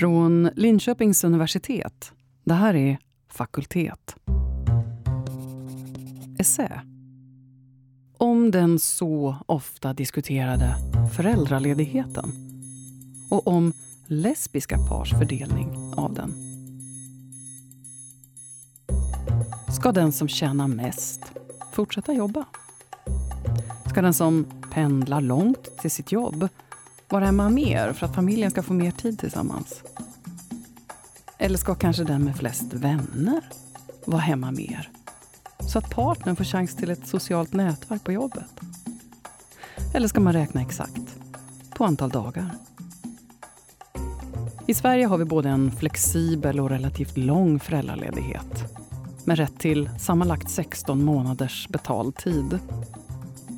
Från Linköpings universitet. Det här är Fakultet. Essä. Om den så ofta diskuterade föräldraledigheten. Och om lesbiska pars fördelning av den. Ska den som tjänar mest fortsätta jobba? Ska den som pendlar långt till sitt jobb vara hemma mer för att familjen ska få mer tid tillsammans? Eller ska kanske den med flest vänner vara hemma mer? Så att partnern får chans till ett socialt nätverk på jobbet? Eller ska man räkna exakt på antal dagar? I Sverige har vi både en flexibel och relativt lång föräldraledighet med rätt till sammanlagt 16 månaders betald tid.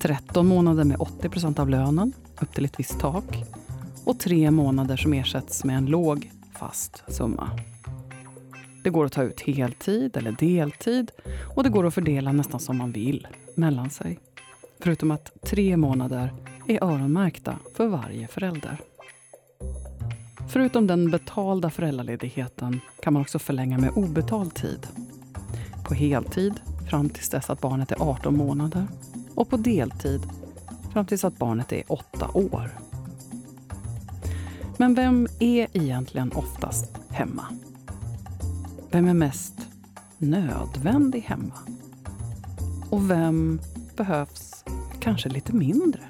13 månader med 80% av lönen, upp till ett visst tak och tre månader som ersätts med en låg fast summa. Det går att ta ut heltid eller deltid och det går att fördela nästan som man vill mellan sig. Förutom att tre månader är öronmärkta för varje förälder. Förutom den betalda föräldraledigheten kan man också förlänga med obetald tid. På heltid fram tills dess att barnet är 18 månader och på deltid fram tills att barnet är åtta år. Men vem är egentligen oftast hemma? Vem är mest nödvändig hemma? Och vem behövs kanske lite mindre?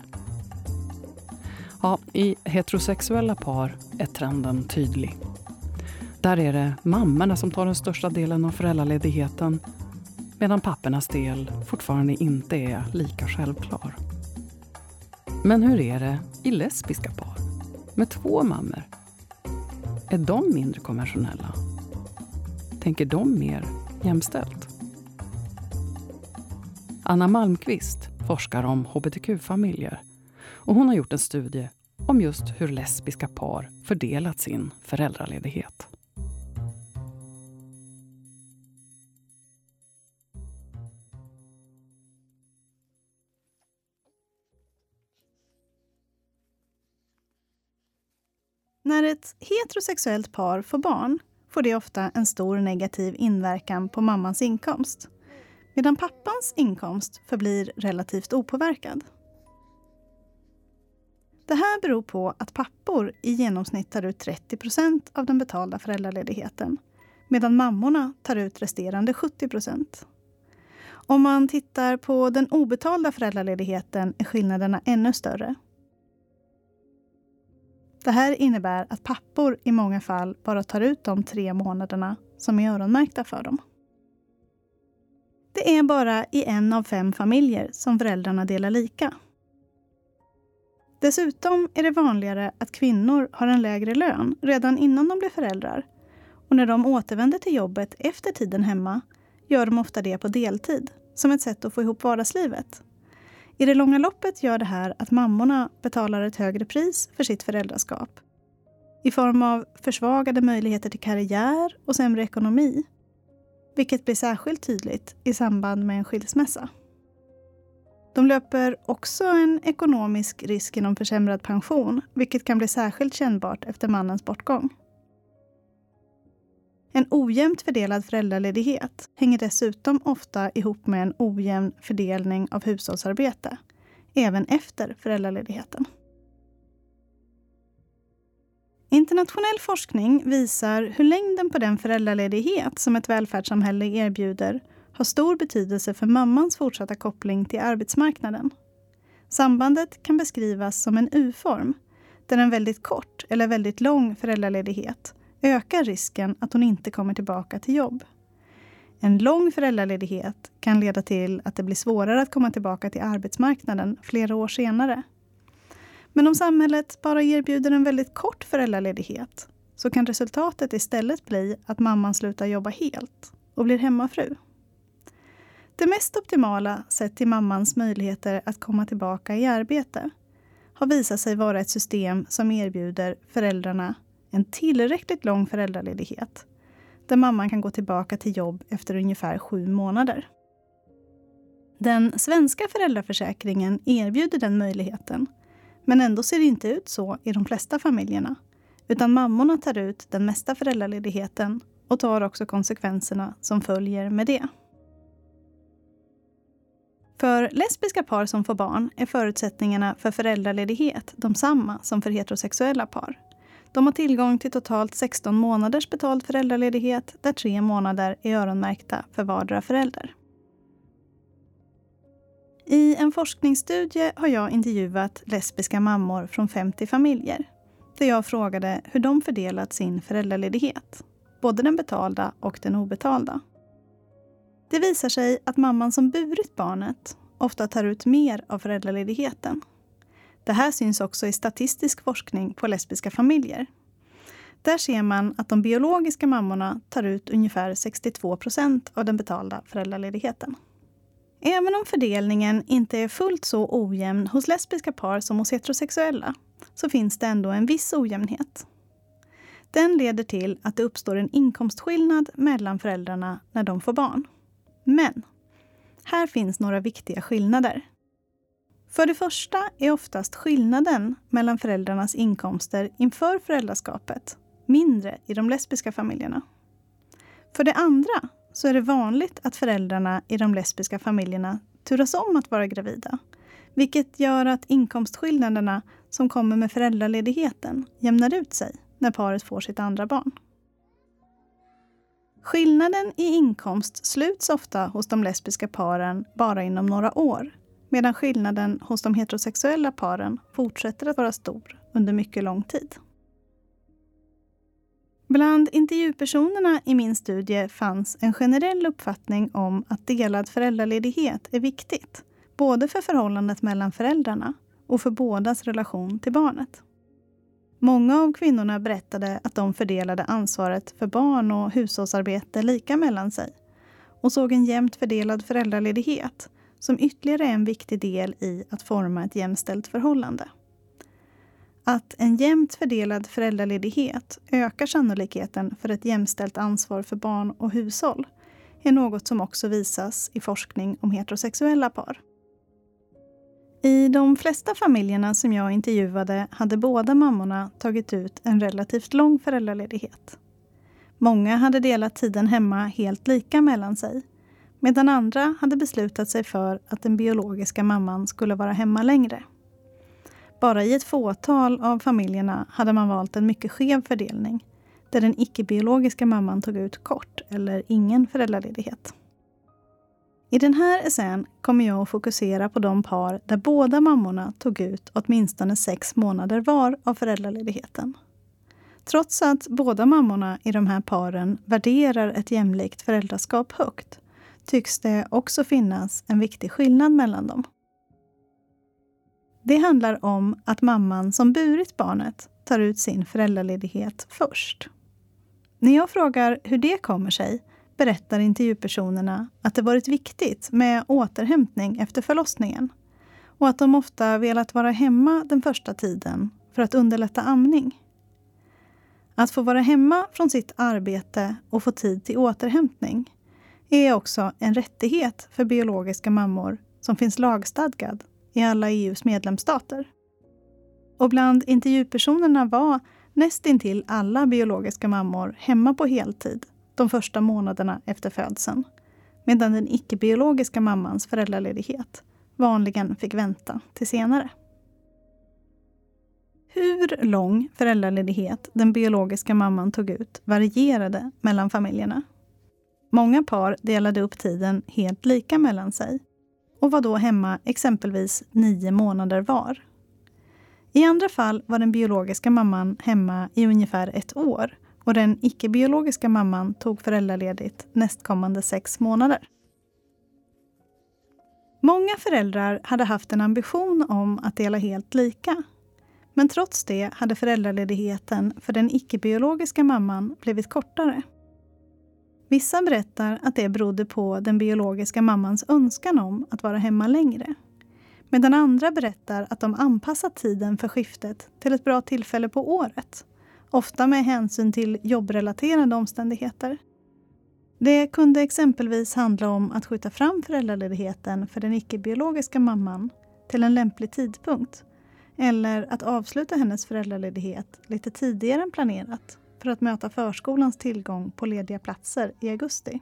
Ja, I heterosexuella par är trenden tydlig. Där är det mammorna som tar den största delen av föräldraledigheten medan pappornas del fortfarande inte är lika självklar. Men hur är det i lesbiska par med två mammor? Är de mindre konventionella? Tänker de mer jämställt? Anna Malmqvist forskar om hbtq-familjer och hon har gjort en studie om just hur lesbiska par fördelat sin föräldraledighet. När ett heterosexuellt par får barn får det ofta en stor negativ inverkan på mammans inkomst medan pappans inkomst förblir relativt opåverkad. Det här beror på att pappor i genomsnitt tar ut 30 procent av den betalda föräldraledigheten medan mammorna tar ut resterande 70 procent. Om man tittar på den obetalda föräldraledigheten är skillnaderna ännu större. Det här innebär att pappor i många fall bara tar ut de tre månaderna som är öronmärkta för dem. Det är bara i en av fem familjer som föräldrarna delar lika. Dessutom är det vanligare att kvinnor har en lägre lön redan innan de blir föräldrar. Och när de återvänder till jobbet efter tiden hemma gör de ofta det på deltid, som ett sätt att få ihop vardagslivet. I det långa loppet gör det här att mammorna betalar ett högre pris för sitt föräldraskap. I form av försvagade möjligheter till karriär och sämre ekonomi. Vilket blir särskilt tydligt i samband med en skilsmässa. De löper också en ekonomisk risk genom försämrad pension, vilket kan bli särskilt kännbart efter mannens bortgång. En ojämnt fördelad föräldraledighet hänger dessutom ofta ihop med en ojämn fördelning av hushållsarbete, även efter föräldraledigheten. Internationell forskning visar hur längden på den föräldraledighet som ett välfärdssamhälle erbjuder har stor betydelse för mammans fortsatta koppling till arbetsmarknaden. Sambandet kan beskrivas som en U-form, där en väldigt kort eller väldigt lång föräldraledighet ökar risken att hon inte kommer tillbaka till jobb. En lång föräldraledighet kan leda till att det blir svårare att komma tillbaka till arbetsmarknaden flera år senare. Men om samhället bara erbjuder en väldigt kort föräldraledighet så kan resultatet istället bli att mamman slutar jobba helt och blir hemmafru. Det mest optimala sett till mammans möjligheter att komma tillbaka i arbete har visat sig vara ett system som erbjuder föräldrarna en tillräckligt lång föräldraledighet där mamman kan gå tillbaka till jobb efter ungefär sju månader. Den svenska föräldraförsäkringen erbjuder den möjligheten men ändå ser det inte ut så i de flesta familjerna Utan mammorna tar ut den mesta föräldraledigheten och tar också konsekvenserna som följer med det. För lesbiska par som får barn är förutsättningarna för föräldraledighet de samma som för heterosexuella par. De har tillgång till totalt 16 månaders betald föräldraledighet där tre månader är öronmärkta för vardera förälder. I en forskningsstudie har jag intervjuat lesbiska mammor från 50 familjer där jag frågade hur de fördelat sin föräldraledighet, både den betalda och den obetalda. Det visar sig att mamman som burit barnet ofta tar ut mer av föräldraledigheten. Det här syns också i statistisk forskning på lesbiska familjer. Där ser man att de biologiska mammorna tar ut ungefär 62 procent av den betalda föräldraledigheten. Även om fördelningen inte är fullt så ojämn hos lesbiska par som hos heterosexuella så finns det ändå en viss ojämnhet. Den leder till att det uppstår en inkomstskillnad mellan föräldrarna när de får barn. Men här finns några viktiga skillnader. För det första är oftast skillnaden mellan föräldrarnas inkomster inför föräldraskapet mindre i de lesbiska familjerna. För det andra så är det vanligt att föräldrarna i de lesbiska familjerna turas om att vara gravida. Vilket gör att inkomstskillnaderna som kommer med föräldraledigheten jämnar ut sig när paret får sitt andra barn. Skillnaden i inkomst sluts ofta hos de lesbiska paren bara inom några år medan skillnaden hos de heterosexuella paren fortsätter att vara stor under mycket lång tid. Bland intervjupersonerna i min studie fanns en generell uppfattning om att delad föräldraledighet är viktigt, både för förhållandet mellan föräldrarna och för bådas relation till barnet. Många av kvinnorna berättade att de fördelade ansvaret för barn och hushållsarbete lika mellan sig och såg en jämnt fördelad föräldraledighet som ytterligare en viktig del i att forma ett jämställt förhållande. Att en jämnt fördelad föräldraledighet ökar sannolikheten för ett jämställt ansvar för barn och hushåll är något som också visas i forskning om heterosexuella par. I de flesta familjerna som jag intervjuade hade båda mammorna tagit ut en relativt lång föräldraledighet. Många hade delat tiden hemma helt lika mellan sig medan andra hade beslutat sig för att den biologiska mamman skulle vara hemma längre. Bara i ett fåtal av familjerna hade man valt en mycket skev fördelning där den icke-biologiska mamman tog ut kort eller ingen föräldraledighet. I den här essän kommer jag att fokusera på de par där båda mammorna tog ut åtminstone sex månader var av föräldraledigheten. Trots att båda mammorna i de här paren värderar ett jämlikt föräldraskap högt tycks det också finnas en viktig skillnad mellan dem. Det handlar om att mamman som burit barnet tar ut sin föräldraledighet först. När jag frågar hur det kommer sig berättar intervjupersonerna att det varit viktigt med återhämtning efter förlossningen och att de ofta velat vara hemma den första tiden för att underlätta amning. Att få vara hemma från sitt arbete och få tid till återhämtning är också en rättighet för biologiska mammor som finns lagstadgad i alla EUs medlemsstater. Och bland intervjupersonerna var nästintill alla biologiska mammor hemma på heltid de första månaderna efter födseln. Medan den icke-biologiska mammans föräldraledighet vanligen fick vänta till senare. Hur lång föräldraledighet den biologiska mamman tog ut varierade mellan familjerna. Många par delade upp tiden helt lika mellan sig och var då hemma exempelvis nio månader var. I andra fall var den biologiska mamman hemma i ungefär ett år och den icke-biologiska mamman tog föräldraledigt nästkommande sex månader. Många föräldrar hade haft en ambition om att dela helt lika. Men trots det hade föräldraledigheten för den icke-biologiska mamman blivit kortare. Vissa berättar att det berodde på den biologiska mammans önskan om att vara hemma längre. Medan andra berättar att de anpassat tiden för skiftet till ett bra tillfälle på året ofta med hänsyn till jobbrelaterade omständigheter. Det kunde exempelvis handla om att skjuta fram föräldraledigheten för den icke-biologiska mamman till en lämplig tidpunkt eller att avsluta hennes föräldraledighet lite tidigare än planerat för att möta förskolans tillgång på lediga platser i augusti.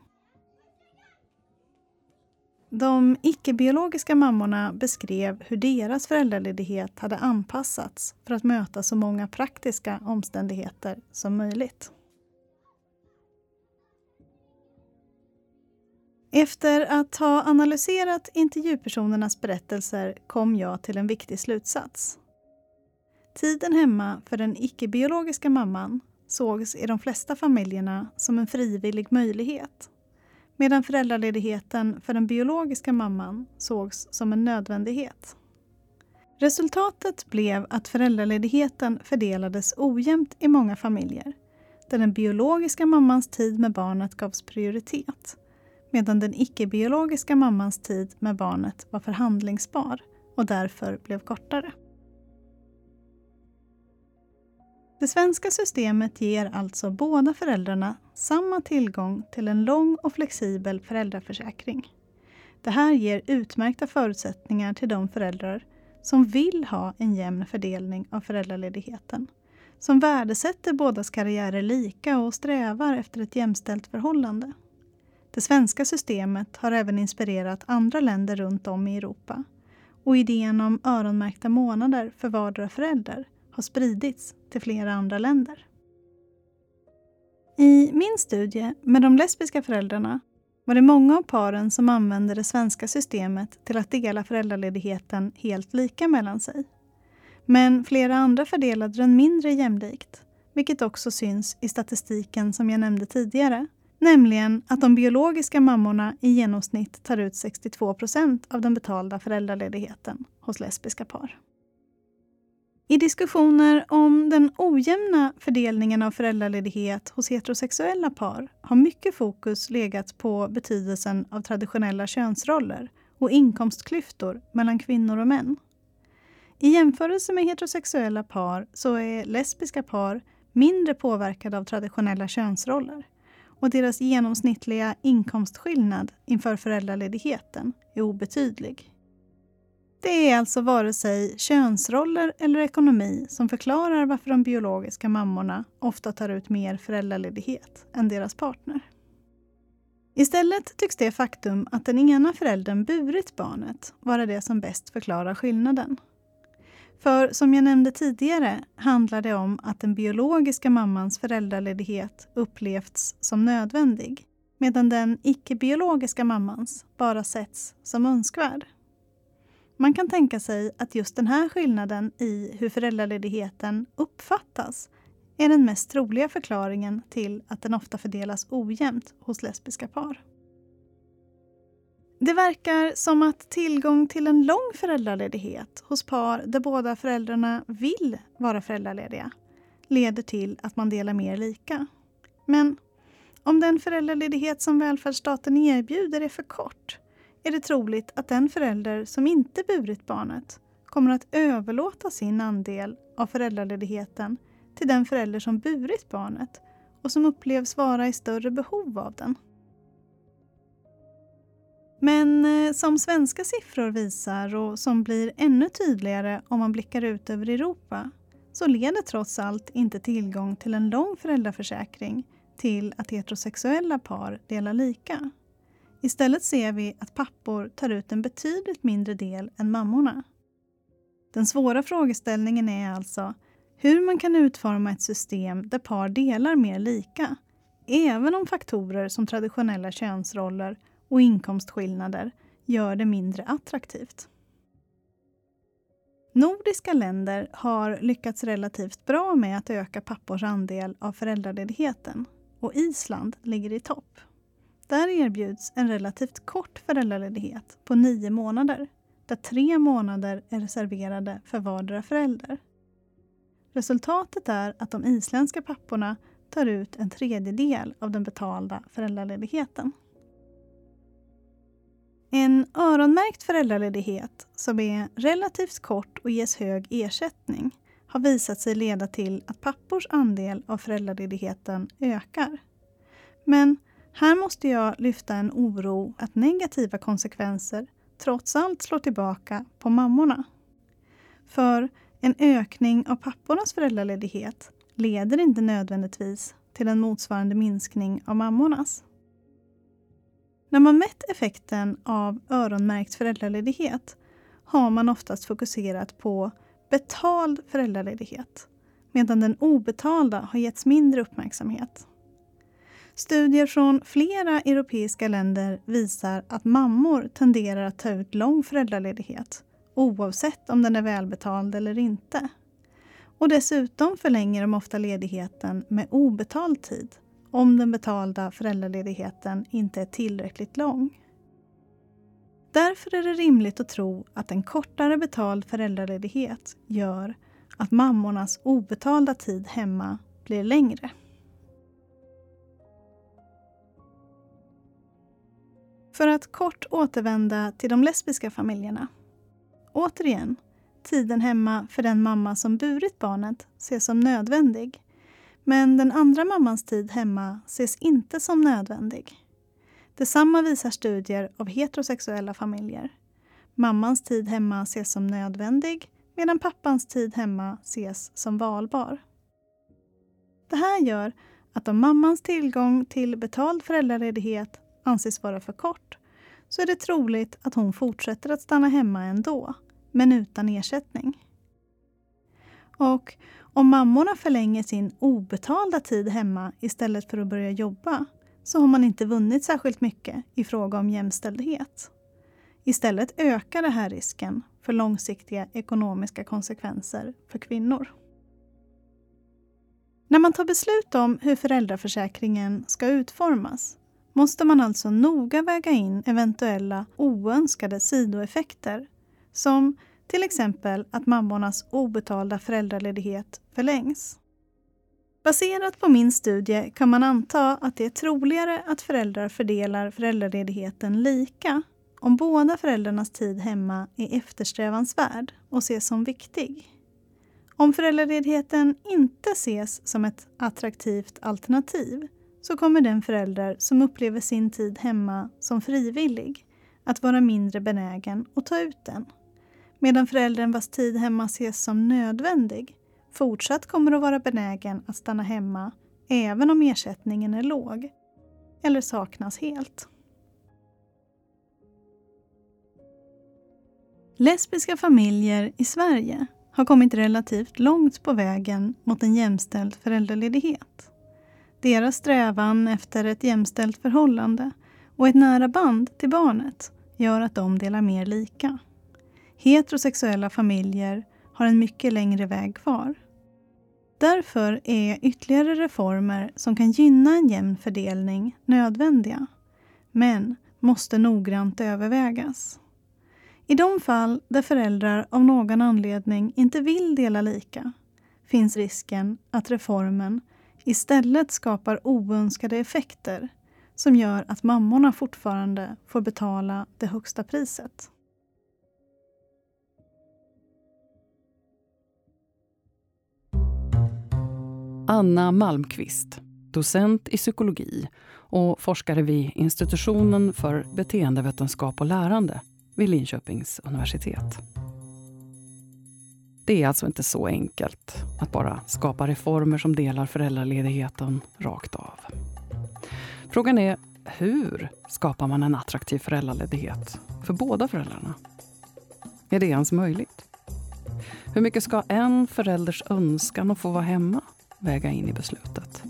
De icke-biologiska mammorna beskrev hur deras föräldraledighet hade anpassats för att möta så många praktiska omständigheter som möjligt. Efter att ha analyserat intervjupersonernas berättelser kom jag till en viktig slutsats. Tiden hemma för den icke-biologiska mamman sågs i de flesta familjerna som en frivillig möjlighet medan föräldraledigheten för den biologiska mamman sågs som en nödvändighet. Resultatet blev att föräldraledigheten fördelades ojämnt i många familjer där den biologiska mammans tid med barnet gavs prioritet medan den icke-biologiska mammans tid med barnet var förhandlingsbar och därför blev kortare. Det svenska systemet ger alltså båda föräldrarna samma tillgång till en lång och flexibel föräldraförsäkring. Det här ger utmärkta förutsättningar till de föräldrar som vill ha en jämn fördelning av föräldraledigheten, som värdesätter bådas karriärer lika och strävar efter ett jämställt förhållande. Det svenska systemet har även inspirerat andra länder runt om i Europa och idén om öronmärkta månader för vardera förälder har spridits till flera andra länder. I min studie med de lesbiska föräldrarna var det många av paren som använde det svenska systemet till att dela föräldraledigheten helt lika mellan sig. Men flera andra fördelade den mindre jämlikt, vilket också syns i statistiken som jag nämnde tidigare. Nämligen att de biologiska mammorna i genomsnitt tar ut 62 procent av den betalda föräldraledigheten hos lesbiska par. I diskussioner om den ojämna fördelningen av föräldraledighet hos heterosexuella par har mycket fokus legat på betydelsen av traditionella könsroller och inkomstklyftor mellan kvinnor och män. I jämförelse med heterosexuella par så är lesbiska par mindre påverkade av traditionella könsroller och deras genomsnittliga inkomstskillnad inför föräldraledigheten är obetydlig. Det är alltså vare sig könsroller eller ekonomi som förklarar varför de biologiska mammorna ofta tar ut mer föräldraledighet än deras partner. Istället tycks det faktum att den ena föräldern burit barnet vara det som bäst förklarar skillnaden. För som jag nämnde tidigare handlar det om att den biologiska mammans föräldraledighet upplevts som nödvändig medan den icke-biologiska mammans bara setts som önskvärd. Man kan tänka sig att just den här skillnaden i hur föräldraledigheten uppfattas är den mest troliga förklaringen till att den ofta fördelas ojämnt hos lesbiska par. Det verkar som att tillgång till en lång föräldraledighet hos par där båda föräldrarna vill vara föräldralediga leder till att man delar mer lika. Men om den föräldraledighet som välfärdsstaten erbjuder är för kort är det troligt att den förälder som inte burit barnet kommer att överlåta sin andel av föräldraledigheten till den förälder som burit barnet och som upplevs vara i större behov av den. Men eh, som svenska siffror visar och som blir ännu tydligare om man blickar ut över Europa så leder trots allt inte tillgång till en lång föräldraförsäkring till att heterosexuella par delar lika. Istället ser vi att pappor tar ut en betydligt mindre del än mammorna. Den svåra frågeställningen är alltså hur man kan utforma ett system där par delar mer lika, även om faktorer som traditionella könsroller och inkomstskillnader gör det mindre attraktivt. Nordiska länder har lyckats relativt bra med att öka pappors andel av föräldraledigheten och Island ligger i topp. Där erbjuds en relativt kort föräldraledighet på nio månader där tre månader är reserverade för vardera förälder. Resultatet är att de isländska papporna tar ut en tredjedel av den betalda föräldraledigheten. En öronmärkt föräldraledighet som är relativt kort och ges hög ersättning har visat sig leda till att pappors andel av föräldraledigheten ökar. Men här måste jag lyfta en oro att negativa konsekvenser trots allt slår tillbaka på mammorna. För En ökning av pappornas föräldraledighet leder inte nödvändigtvis till en motsvarande minskning av mammornas. När man mätt effekten av öronmärkt föräldraledighet har man oftast fokuserat på betald föräldraledighet medan den obetalda har getts mindre uppmärksamhet. Studier från flera europeiska länder visar att mammor tenderar att ta ut lång föräldraledighet oavsett om den är välbetald eller inte. Och dessutom förlänger de ofta ledigheten med obetald tid om den betalda föräldraledigheten inte är tillräckligt lång. Därför är det rimligt att tro att en kortare betald föräldraledighet gör att mammornas obetalda tid hemma blir längre. För att kort återvända till de lesbiska familjerna. Återigen, tiden hemma för den mamma som burit barnet ses som nödvändig. Men den andra mammans tid hemma ses inte som nödvändig. Detsamma visar studier av heterosexuella familjer. Mammans tid hemma ses som nödvändig medan pappans tid hemma ses som valbar. Det här gör att om mammans tillgång till betald föräldraledighet anses vara för kort så är det troligt att hon fortsätter att stanna hemma ändå, men utan ersättning. Och om mammorna förlänger sin obetalda tid hemma istället för att börja jobba så har man inte vunnit särskilt mycket i fråga om jämställdhet. Istället ökar det här risken för långsiktiga ekonomiska konsekvenser för kvinnor. När man tar beslut om hur föräldraförsäkringen ska utformas måste man alltså noga väga in eventuella oönskade sidoeffekter som till exempel att mammornas obetalda föräldraledighet förlängs. Baserat på min studie kan man anta att det är troligare att föräldrar fördelar föräldraledigheten lika om båda föräldrarnas tid hemma är eftersträvansvärd och ses som viktig. Om föräldraledigheten inte ses som ett attraktivt alternativ så kommer den förälder som upplever sin tid hemma som frivillig att vara mindre benägen att ta ut den. Medan föräldern vars tid hemma ses som nödvändig fortsatt kommer att vara benägen att stanna hemma även om ersättningen är låg eller saknas helt. Lesbiska familjer i Sverige har kommit relativt långt på vägen mot en jämställd föräldraledighet. Deras strävan efter ett jämställt förhållande och ett nära band till barnet gör att de delar mer lika. Heterosexuella familjer har en mycket längre väg kvar. Därför är ytterligare reformer som kan gynna en jämn fördelning nödvändiga, men måste noggrant övervägas. I de fall där föräldrar av någon anledning inte vill dela lika finns risken att reformen istället skapar oönskade effekter som gör att mammorna fortfarande får betala det högsta priset. Anna Malmqvist, docent i psykologi och forskare vid institutionen för beteendevetenskap och lärande vid Linköpings universitet. Det är alltså inte så enkelt att bara skapa reformer som delar föräldraledigheten rakt av. Frågan är hur skapar man en attraktiv föräldraledighet för båda föräldrarna? Är det ens möjligt? Hur mycket ska en förälders önskan att få vara hemma väga in i beslutet?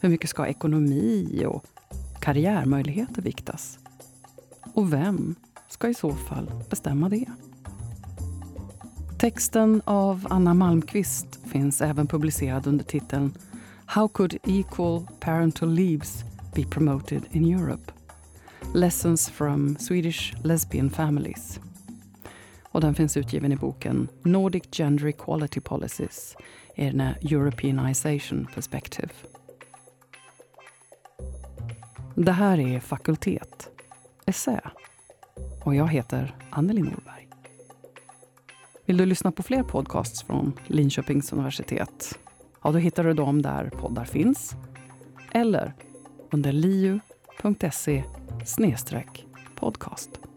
Hur mycket ska ekonomi och karriärmöjligheter viktas? Och vem ska i så fall bestämma det? Texten av Anna Malmqvist finns även publicerad under titeln How could equal parental leaves be promoted in Europe? Lessons from Swedish lesbian families. Och den finns utgiven i boken Nordic Gender Equality Policies in a Europeanization Perspective. Det här är Fakultet, essä. Och jag heter Anneli Norberg. Vill du lyssna på fler podcasts från Linköpings universitet? Ja, då hittar du dem där poddar finns. Eller under liu.se podcast.